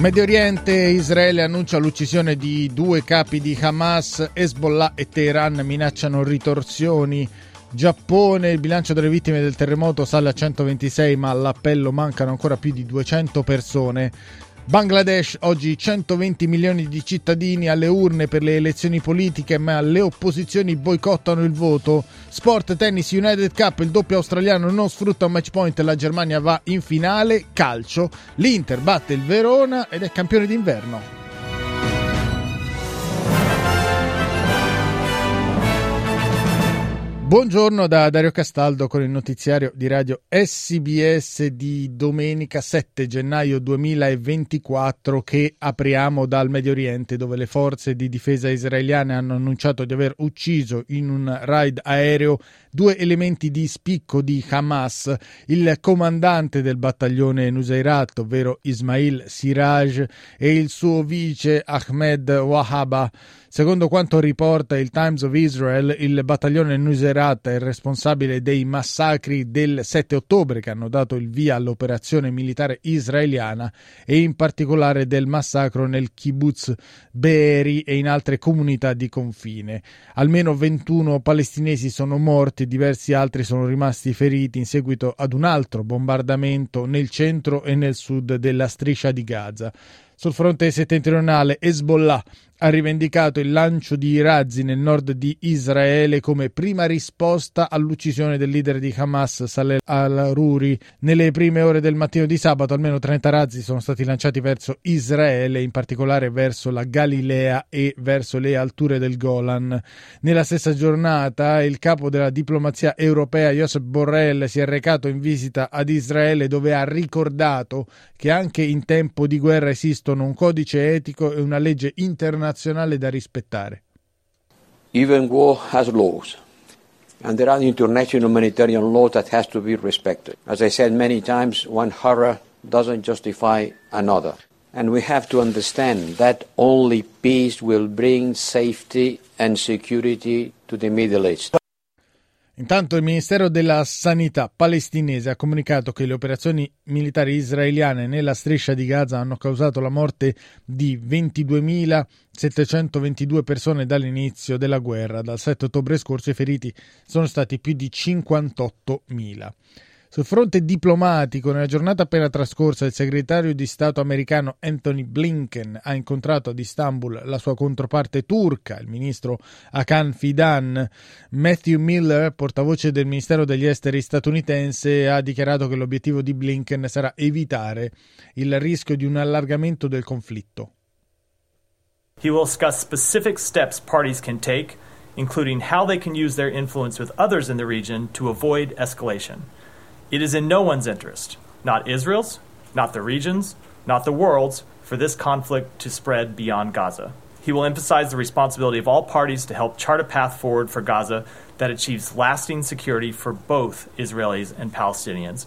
Medio Oriente, Israele annuncia l'uccisione di due capi di Hamas, Hezbollah e Teheran minacciano ritorsioni. Giappone, il bilancio delle vittime del terremoto sale a 126, ma all'appello mancano ancora più di 200 persone. Bangladesh, oggi 120 milioni di cittadini alle urne per le elezioni politiche, ma le opposizioni boicottano il voto. Sport, tennis, United Cup, il doppio australiano non sfrutta un match point, la Germania va in finale. Calcio, l'Inter batte il Verona ed è campione d'inverno. Buongiorno da Dario Castaldo con il notiziario di radio SBS di domenica 7 gennaio 2024 che apriamo dal Medio Oriente dove le forze di difesa israeliane hanno annunciato di aver ucciso in un raid aereo due elementi di spicco di Hamas, il comandante del battaglione Nusayrat, ovvero Ismail Siraj, e il suo vice Ahmed Wahaba. Secondo quanto riporta il Times of Israel, il battaglione Nusayrat è il responsabile dei massacri del 7 ottobre che hanno dato il via all'operazione militare israeliana e in particolare del massacro nel kibbutz Be'eri e in altre comunità di confine. Almeno 21 palestinesi sono morti diversi altri sono rimasti feriti in seguito ad un altro bombardamento nel centro e nel sud della striscia di Gaza. Sul fronte settentrionale Hezbollah ha rivendicato il lancio di razzi nel nord di Israele come prima risposta all'uccisione del leader di Hamas Saleh al-Ruri. Nelle prime ore del mattino di sabato almeno 30 razzi sono stati lanciati verso Israele, in particolare verso la Galilea e verso le alture del Golan. Nella stessa giornata il capo della diplomazia europea Josep Borrell si è recato in visita ad Israele dove ha ricordato che anche in tempo di guerra esistono un codice etico e una legge internazionale da rispettare. Even war has laws. And there are international humanitarian law that has to be respected. As I said many times, one horror doesn't justify another. And we have to understand that only peace will bring safety and security to the Middle East. Intanto il Ministero della Sanità palestinese ha comunicato che le operazioni militari israeliane nella striscia di Gaza hanno causato la morte di 22.722 persone dall'inizio della guerra. Dal 7 ottobre scorso i feriti sono stati più di 58.000. Sul fronte diplomatico, nella giornata appena trascorsa, il segretario di Stato americano Anthony Blinken ha incontrato ad Istanbul la sua controparte turca, il ministro Hakan Fidan. Matthew Miller, portavoce del Ministero degli Esteri statunitense, ha dichiarato che l'obiettivo di Blinken sarà evitare il rischio di un allargamento del conflitto. He will discuss specific steps parties can take, including how they can use their influence with others in the region to avoid escalation. It is in no one's interest, not Israel's, not the region's, not the world's, for this conflict to spread beyond Gaza. He will emphasize the responsibility of all parties to help chart a path forward for Gaza that achieves lasting security for both Israelis and Palestinians.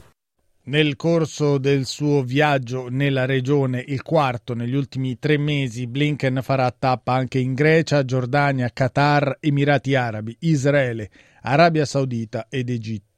Nel corso del suo viaggio nella regione, il quarto negli ultimi tre mesi, Blinken farà tappa anche in Grecia, Giordania, Qatar, Emirati Arabi, Israele, Arabia Saudita ed Egitto.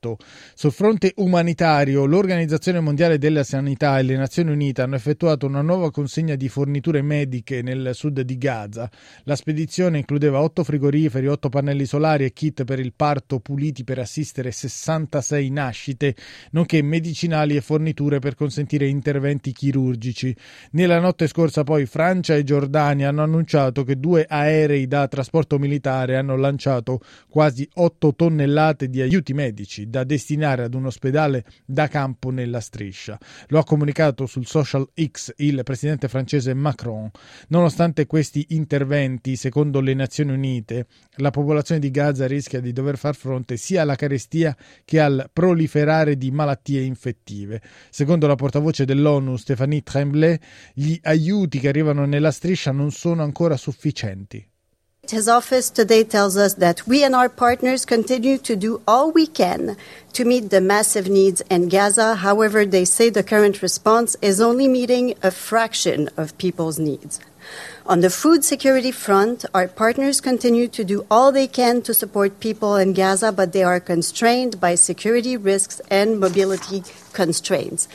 Sul fronte umanitario, l'Organizzazione Mondiale della Sanità e le Nazioni Unite hanno effettuato una nuova consegna di forniture mediche nel sud di Gaza. La spedizione includeva otto frigoriferi, otto pannelli solari e kit per il parto puliti per assistere 66 nascite, nonché medicinali e forniture per consentire interventi chirurgici. Nella notte scorsa poi Francia e Giordania hanno annunciato che due aerei da trasporto militare hanno lanciato quasi 8 tonnellate di aiuti medici da destinare ad un ospedale da campo nella striscia. Lo ha comunicato sul social X il presidente francese Macron. Nonostante questi interventi, secondo le Nazioni Unite, la popolazione di Gaza rischia di dover far fronte sia alla carestia che al proliferare di malattie infettive. Secondo la portavoce dell'ONU Stéphanie Tremblay, gli aiuti che arrivano nella striscia non sono ancora sufficienti. His office today tells us that we and our partners continue to do all we can to meet the massive needs in Gaza. However, they say the current response is only meeting a fraction of people's needs. On the food security front, our partners continue to do all they can to support people in Gaza, but they are constrained by security risks and mobility constraints.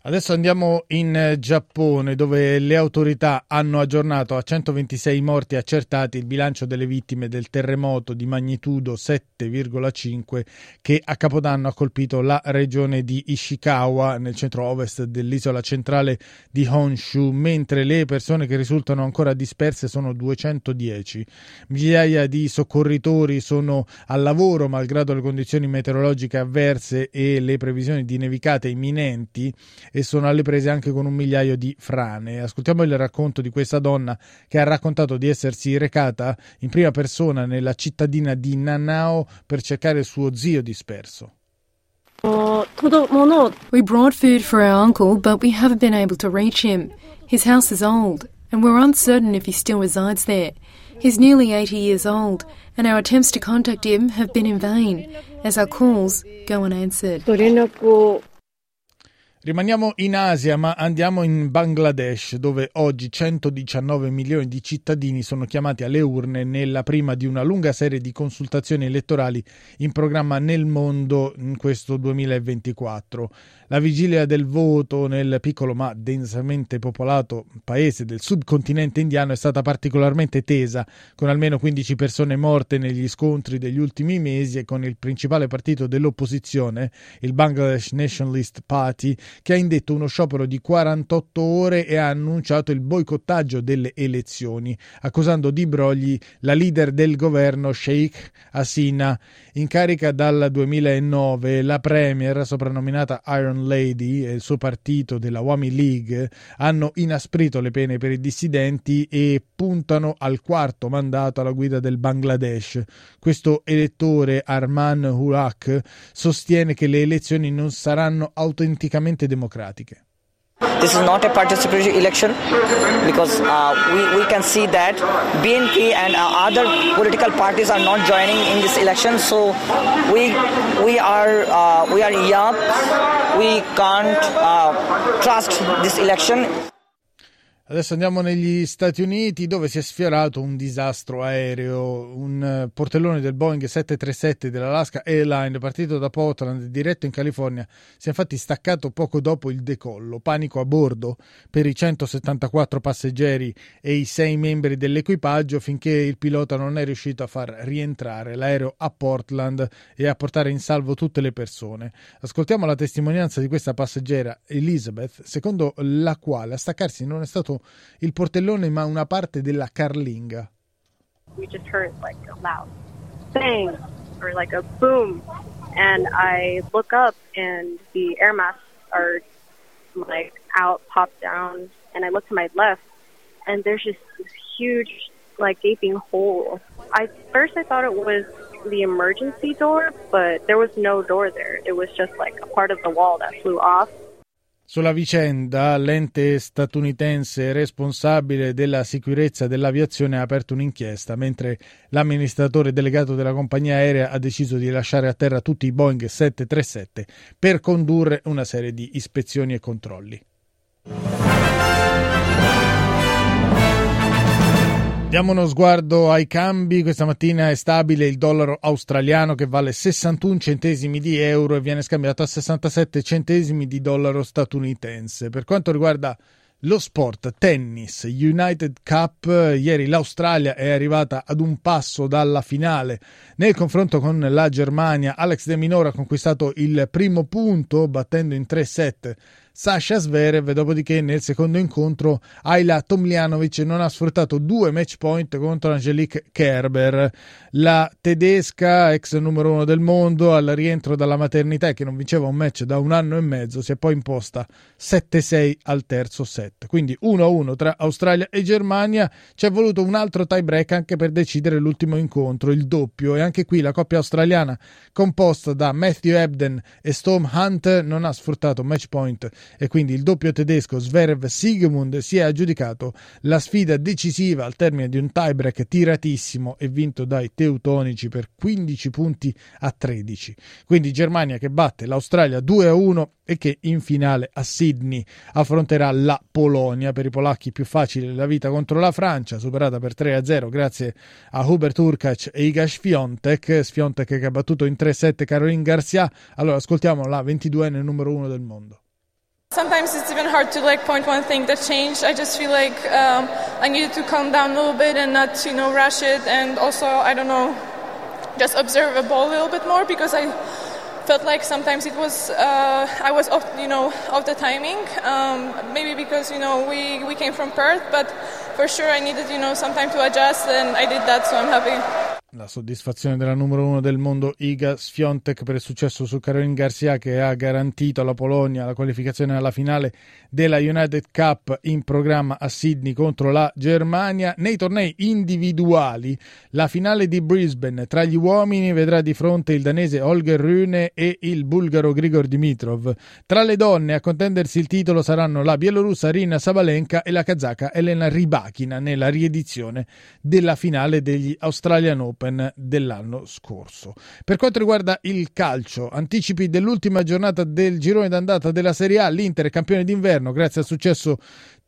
Adesso andiamo in eh, Giappone dove le autorità hanno aggiornato a 126 morti accertati il bilancio delle vittime del terremoto di magnitudo 7,5 che a Capodanno ha colpito la regione di Ishikawa nel centro-ovest dell'isola centrale di Honshu, mentre le persone che risultano ancora disperse sono 210. Migliaia di soccorritori sono al lavoro malgrado le condizioni meteorologiche avverse e le previsioni di nevicate imminenti e sono alle prese anche con un migliaio di frane. Ascoltiamo il racconto di questa donna che ha raccontato di essersi recata in prima persona nella cittadina di Nanao per cercare il suo zio disperso. We brought food for our uncle, but we haven't been able to reach him. His house is old, and we're uncertain if he still resides there. He's nearly 80 years old, and our attempts to contact him have been in vain, as our calls go unanswered. Rimaniamo in Asia, ma andiamo in Bangladesh, dove oggi 119 milioni di cittadini sono chiamati alle urne nella prima di una lunga serie di consultazioni elettorali in programma nel mondo in questo 2024. La vigilia del voto nel piccolo ma densamente popolato paese del subcontinente indiano è stata particolarmente tesa, con almeno 15 persone morte negli scontri degli ultimi mesi e con il principale partito dell'opposizione, il Bangladesh Nationalist Party, che ha indetto uno sciopero di 48 ore e ha annunciato il boicottaggio delle elezioni, accusando di brogli la leader del governo Sheikh Hasina. In carica dal 2009, la premier, soprannominata Iron Lady, e il suo partito della Wami League hanno inasprito le pene per i dissidenti e puntano al quarto mandato alla guida del Bangladesh. Questo elettore, Arman Hurak, sostiene che le elezioni non saranno autenticamente democratiche. This is not a participatory election because uh, we, we can see that BNP and uh, other political parties are not joining in this election. So we we are uh, we are young. We can't uh, trust this election. Adesso andiamo negli Stati Uniti dove si è sfiorato un disastro aereo, un eh, portellone del Boeing 737 dell'Alaska Airlines partito da Portland diretto in California si è infatti staccato poco dopo il decollo. Panico a bordo per i 174 passeggeri e i 6 membri dell'equipaggio finché il pilota non è riuscito a far rientrare l'aereo a Portland e a portare in salvo tutte le persone. Ascoltiamo la testimonianza di questa passeggera Elizabeth, secondo la quale a staccarsi non è stato il portellone ma una parte della carlinga. We just heard like a loud bang or like a boom and I look up and the air masks are like out, popped down and I look to my left and there's just this huge like gaping hole. I first I thought it was the emergency door, but there was no door there. It was just like a part of the wall that flew off. Sulla vicenda, l'ente statunitense responsabile della sicurezza dell'aviazione ha aperto un'inchiesta, mentre l'amministratore delegato della compagnia aerea ha deciso di lasciare a terra tutti i Boeing 737 per condurre una serie di ispezioni e controlli. Diamo uno sguardo ai cambi. Questa mattina è stabile il dollaro australiano che vale 61 centesimi di euro e viene scambiato a 67 centesimi di dollaro statunitense. Per quanto riguarda lo sport, tennis, United Cup, ieri l'Australia è arrivata ad un passo dalla finale. Nel confronto con la Germania, Alex De Minoro ha conquistato il primo punto battendo in 3 set Sasha Zverev, dopodiché nel secondo incontro Ayla Tomljanovic non ha sfruttato due match point contro Angelique Kerber. La tedesca, ex numero uno del mondo, al rientro dalla maternità e che non vinceva un match da un anno e mezzo, si è poi imposta 7-6 al terzo set. Quindi 1-1 tra Australia e Germania. Ci è voluto un altro tie break anche per decidere l'ultimo incontro, il doppio. E anche qui la coppia australiana, composta da Matthew Ebden e Storm Hunt, non ha sfruttato match point e quindi il doppio tedesco Zverev Sigemund si è aggiudicato la sfida decisiva al termine di un tiebreak tiratissimo e vinto dai teutonici per 15 punti a 13. Quindi Germania che batte l'Australia 2 a 1 e che in finale a Sydney affronterà la Polonia. Per i polacchi più facile la vita contro la Francia, superata per 3 a 0 grazie a Hubert Urkac e Iga Sfiontek. Sfiontek che ha battuto in 3-7 Caroline Garcia. Allora ascoltiamo la 22enne numero 1 del mondo. Sometimes it's even hard to like point one thing that changed. I just feel like um, I needed to calm down a little bit and not, you know, rush it, and also I don't know, just observe a ball a little bit more because I felt like sometimes it was uh, I was off, you know, off the timing. Um, maybe because you know we we came from Perth, but for sure I needed you know some time to adjust, and I did that, so I'm happy. La soddisfazione della numero uno del mondo Iga Sfiontek per il successo su Caroline Garcia che ha garantito alla Polonia la qualificazione alla finale della United Cup in programma a Sydney contro la Germania. Nei tornei individuali la finale di Brisbane tra gli uomini vedrà di fronte il danese Holger Rune e il bulgaro Grigor Dimitrov. Tra le donne a contendersi il titolo saranno la bielorussa Rina Sabalenka e la kazaka Elena Rybakina nella riedizione della finale degli Australian Open Open dell'anno scorso. Per quanto riguarda il calcio, anticipi dell'ultima giornata del girone d'andata della Serie A, l'Inter è campione d'inverno grazie al successo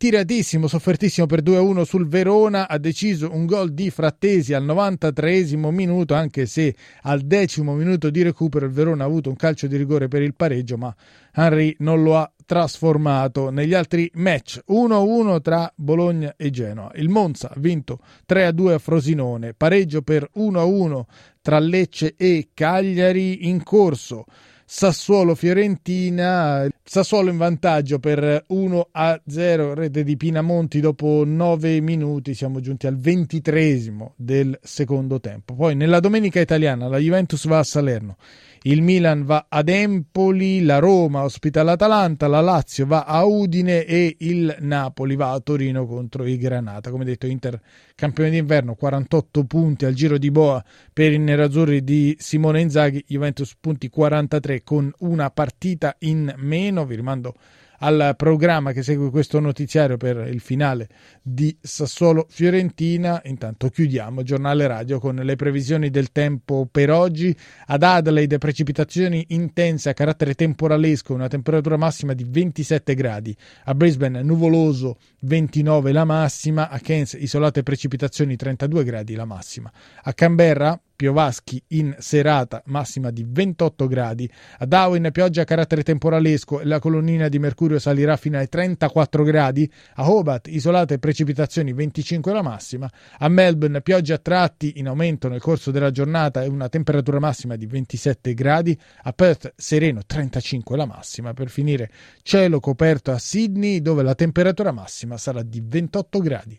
tiratissimo, soffertissimo per 2-1 sul Verona, ha deciso un gol di Frattesi al 93 minuto, anche se al decimo minuto di recupero il Verona ha avuto un calcio di rigore per il pareggio, ma Henry non lo ha trasformato negli altri match 1-1 tra Bologna e Genoa. Il Monza ha vinto 3-2 a Frosinone, pareggio per 1-1 tra Lecce e Cagliari in corso. Sassuolo-Fiorentina, Sassuolo in vantaggio per 1 0, rete di Pinamonti dopo 9 minuti, siamo giunti al ventitresimo del secondo tempo. Poi nella domenica italiana la Juventus va a Salerno, il Milan va ad Empoli, la Roma ospita l'Atalanta, la Lazio va a Udine e il Napoli va a Torino contro i Granata. Come detto, Inter campione d'inverno, 48 punti al giro di boa per i nerazzurri di Simone Inzaghi, Juventus punti 43 con una partita in meno. Vi rimando al programma che segue questo notiziario per il finale di Sassuolo Fiorentina. Intanto chiudiamo il giornale radio con le previsioni del tempo per oggi. Ad Adelaide precipitazioni intense a carattere temporalesco, una temperatura massima di 27 gradi. A Brisbane nuvoloso 29 la massima, a Cairns isolate precipitazioni 32 gradi la massima. A Canberra piovaschi in serata massima di 28 gradi. A Darwin pioggia a carattere temporalesco e la colonnina di mercurio salirà fino ai 34 gradi. A Hobart isolate precipitazioni 25 la massima. A Melbourne pioggia a tratti in aumento nel corso della giornata e una temperatura massima di 27 gradi. A Perth sereno 35 la massima. Per finire cielo coperto a Sydney dove la temperatura massima sarà di 28 gradi.